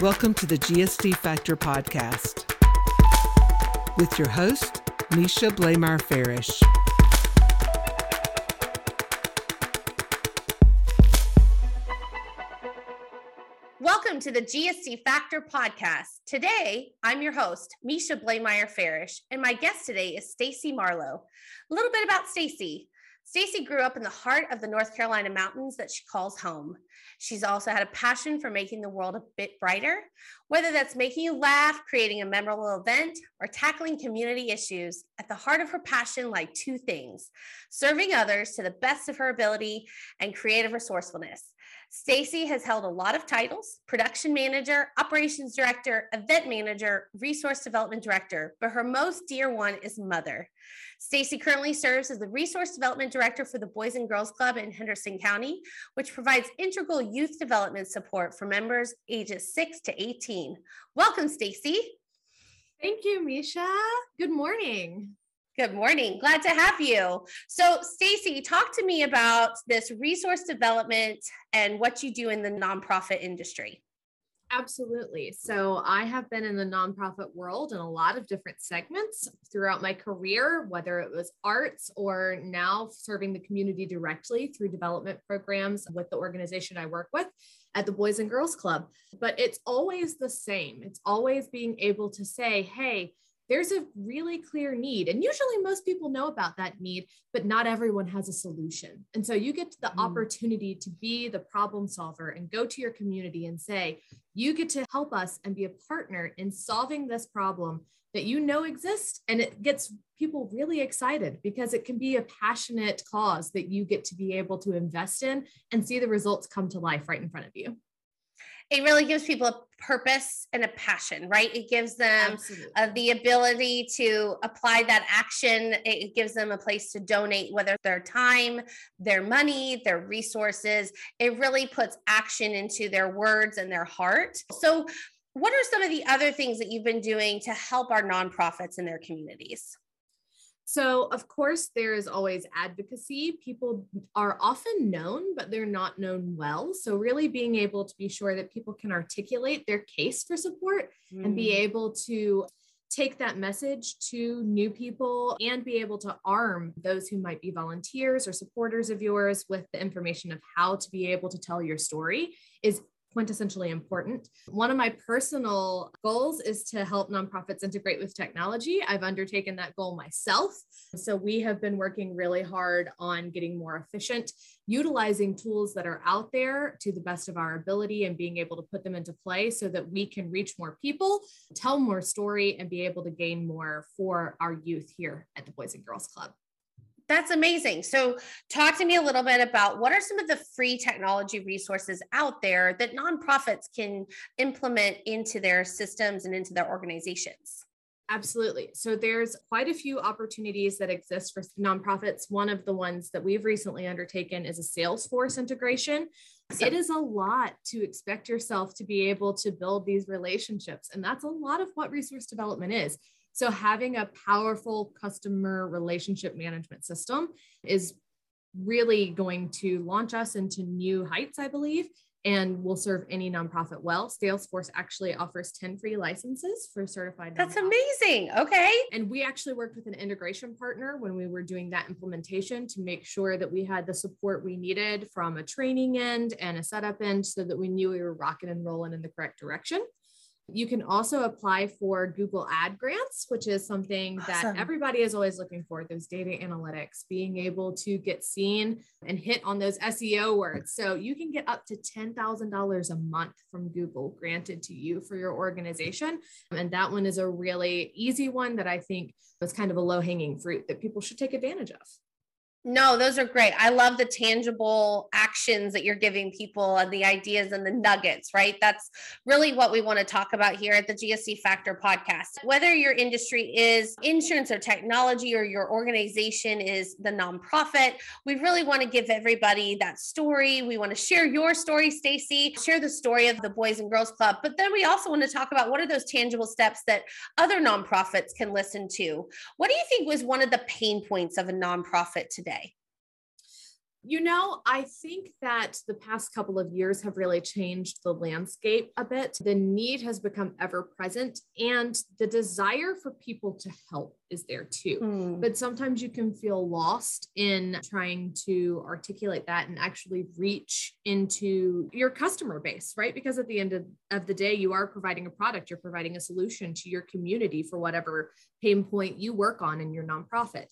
Welcome to the GSD Factor podcast with your host, Misha Blamire Farish. Welcome to the GSD Factor podcast. Today, I'm your host, Misha Blamire Farish, and my guest today is Stacie Marlowe. A little bit about Stacie. Stacie grew up in the heart of the North Carolina mountains that she calls home. She's also had a passion for making the world a bit brighter, whether that's making you laugh, creating a memorable event, or tackling community issues. At the heart of her passion lie two things serving others to the best of her ability and creative resourcefulness. Stacie has held a lot of titles production manager, operations director, event manager, resource development director, but her most dear one is mother. Stacie currently serves as the resource development director for the Boys and Girls Club in Henderson County, which provides integral youth development support for members ages 6 to 18. Welcome, Stacie. Thank you, Misha. Good morning. Good morning. Glad to have you. So, Stacie, talk to me about this resource development and what you do in the nonprofit industry. Absolutely. So, I have been in the nonprofit world in a lot of different segments throughout my career, whether it was arts or now serving the community directly through development programs with the organization I work with at the Boys and Girls Club. But it's always the same. It's always being able to say, hey, there's a really clear need. And usually most people know about that need, but not everyone has a solution. And so you get the mm. opportunity to be the problem solver and go to your community and say, you get to help us and be a partner in solving this problem that you know exists. And it gets people really excited because it can be a passionate cause that you get to be able to invest in and see the results come to life right in front of you it really gives people a purpose and a passion, right? It gives them uh, the ability to apply that action. It gives them a place to donate, whether their time, their money, their resources. It really puts action into their words and their heart. So, what are some of the other things that you've been doing to help our nonprofits in their communities? So, of course, there is always advocacy. People are often known, but they're not known well. So, really being able to be sure that people can articulate their case for support mm. and be mm. able to take that message to new people and be able to arm those who might be volunteers or supporters of yours with the information of how to be able to tell your story is quintessentially important. One of my personal goals is to help nonprofits integrate with technology. I've undertaken that goal myself. So we have been working really hard on getting more efficient, utilizing tools that are out there to the best of our ability and being able to put them into play so that we can reach more people, tell more story, and be able to gain more for our youth here at the Boys and Girls Club. That's amazing. So, talk to me a little bit about what are some of the free technology resources out there that nonprofits can implement into their systems and into their organizations? Absolutely. So there's quite a few opportunities that exist for nonprofits. One of the ones that we've recently undertaken is a Salesforce integration. It is a lot to expect yourself to be able to build these relationships. And that's a lot of what resource development is. So, having a powerful customer relationship management system is really going to launch us into new heights, I believe, and will serve any nonprofit well. Salesforce actually offers 10 free licenses for certified. That's amazing. Okay. And we actually worked with an integration partner when we were doing that implementation to make sure that we had the support we needed from a training end and a setup end so that we knew we were rocking and rolling in the correct direction. You can also apply for Google Ad grants, which is something awesome. that everybody is always looking for those data analytics, being able to get seen and hit on those SEO words. So you can get up to $10,000 a month from Google granted to you for your organization. And that one is a really easy one that I think was kind of a low hanging fruit that people should take advantage of. No, those are great. I love the tangible actions that you're giving people and the ideas and the nuggets, right? That's really what we want to talk about here at the GSD Factor podcast. Whether your industry is insurance or technology or your organization is the nonprofit, we really want to give everybody that story. We want to share your story, Stacie, share the story of the Boys and Girls Club, but then we also want to talk about what are those tangible steps that other nonprofits can listen to. What do you think was one of the pain points of a nonprofit today? You know, I think that the past couple of years have really changed the landscape a bit. The need has become ever present, and the desire for people to help is there too. Mm. But sometimes you can feel lost in trying to articulate that and actually reach into your customer base, right? Because at the end of, of the day, you are providing a product, you're providing a solution to your community for whatever pain point you work on in your nonprofit.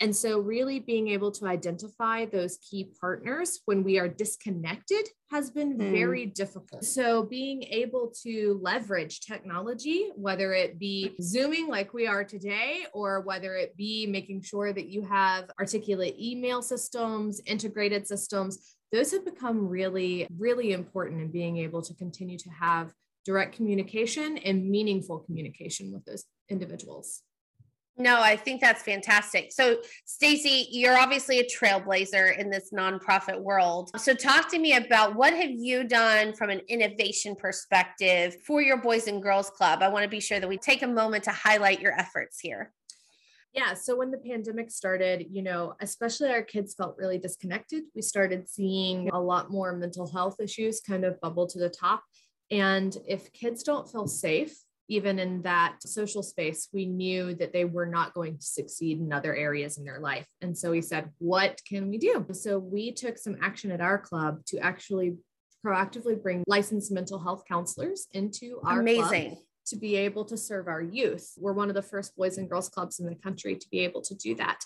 And so, really being able to identify those key partners when we are disconnected has been mm. very difficult. So, being able to leverage technology, whether it be Zooming like we are today, or whether it be making sure that you have articulate email systems, integrated systems, those have become really, really important in being able to continue to have direct communication and meaningful communication with those individuals. No, I think that's fantastic. So, Stacie, you're obviously a trailblazer in this nonprofit world. So, talk to me about what have you done from an innovation perspective for your Boys and Girls Club? I want to be sure that we take a moment to highlight your efforts here. Yeah. So when the pandemic started, you know, especially our kids felt really disconnected. We started seeing a lot more mental health issues kind of bubble to the top. And if kids don't feel safe, even in that social space, we knew that they were not going to succeed in other areas in their life. And so we said, what can we do? So we took some action at our club to actually proactively bring licensed mental health counselors into our amazing club to be able to serve our youth. We're one of the first boys and girls clubs in the country to be able to do that.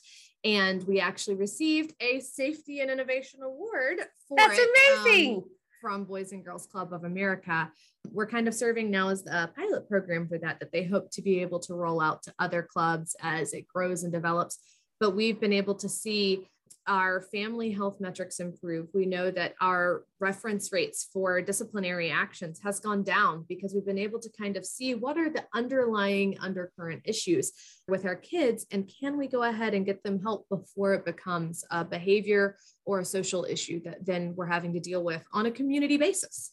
And we actually received a safety and innovation award for That's it, amazing. Um, from Boys and Girls Club of America. We're kind of serving now as a pilot program for that, that they hope to be able to roll out to other clubs as it grows and develops. But we've been able to see our family health metrics improve. We know that our reference rates for disciplinary actions has gone down because we've been able to kind of see what are the underlying undercurrent issues with our kids and can we go ahead and get them help before it becomes a behavior or a social issue that then we're having to deal with on a community basis.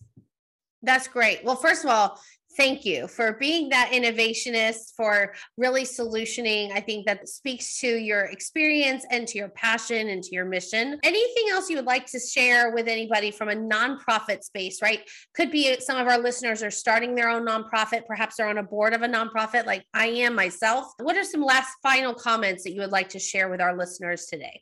That's great. Well, first of all, thank you for being that innovationist, for really solutioning. I think that speaks to your experience and to your passion and to your mission. Anything else you would like to share with anybody from a nonprofit space, right? Could be some of our listeners are starting their own nonprofit. Perhaps they're on a board of a nonprofit like I am myself. What are some last final comments that you would like to share with our listeners today?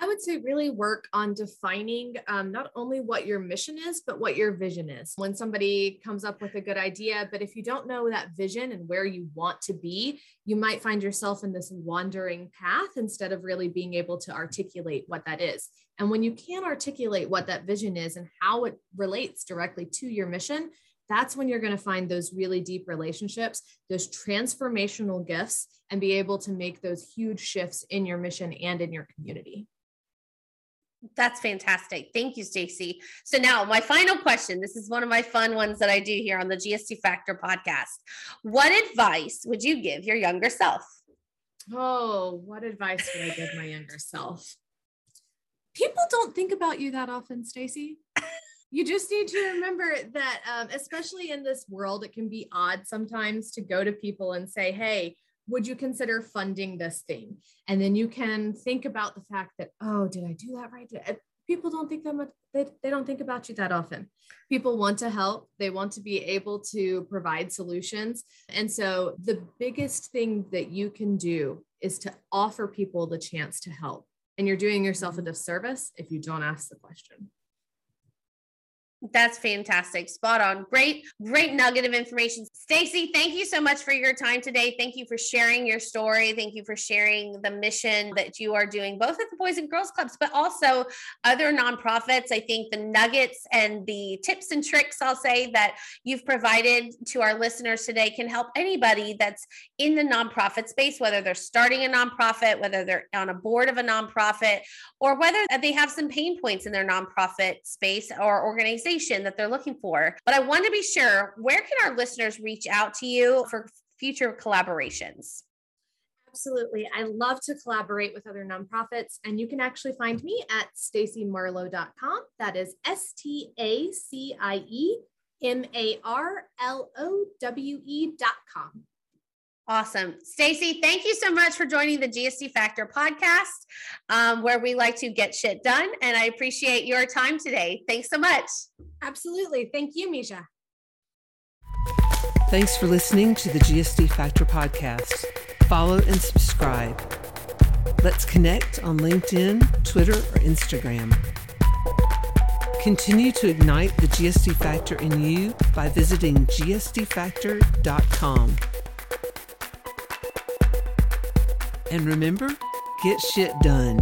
I would say really work on defining um, not only what your mission is, but what your vision is. When somebody comes up with a good idea, but if you don't know that vision and where you want to be, you might find yourself in this wandering path instead of really being able to articulate what that is. And when you can articulate what that vision is and how it relates directly to your mission, that's when you're going to find those really deep relationships, those transformational gifts, and be able to make those huge shifts in your mission and in your community. That's fantastic. Thank you, Stacie. So now my final question. This is one of my fun ones that I do here on the GSD Factor podcast. What advice would you give your younger self? Oh, what advice would I give my younger self? People don't think about you that often, Stacie. You just need to remember that, um, especially in this world, it can be odd sometimes to go to people and say, Hey, would you consider funding this thing? And then you can think about the fact that, oh, did I do that right? People don't think that much, they, they don't think about you that often. People want to help, they want to be able to provide solutions. And so the biggest thing that you can do is to offer people the chance to help. And you're doing yourself a mm-hmm. disservice if you don't ask the question. That's fantastic. Spot on. Great, great nugget of information. Stacie, thank you so much for your time today. Thank you for sharing your story. Thank you for sharing the mission that you are doing, both at the Boys and Girls Clubs, but also other nonprofits. I think the nuggets and the tips and tricks, I'll say, that you've provided to our listeners today can help anybody that's in the nonprofit space, whether they're starting a nonprofit, whether they're on a board of a nonprofit, or whether they have some pain points in their nonprofit space or organization conversation that they're looking for. But I want to be sure where can our listeners reach out to you for future collaborations? Absolutely. I love to collaborate with other nonprofits, and you can actually find me at staciemarlowe.com. That is S T A C I E M A R L O W E.com. Awesome. Stacie, thank you so much for joining the GSD Factor podcast, um, where we like to get shit done. And I appreciate your time today. Thanks so much. Absolutely. Thank you, Misha. Thanks for listening to the GSD Factor podcast. Follow and subscribe. Let's connect on LinkedIn, Twitter, or Instagram. Continue to ignite the GSD Factor in you by visiting gsdfactor.com. And remember, get shit done.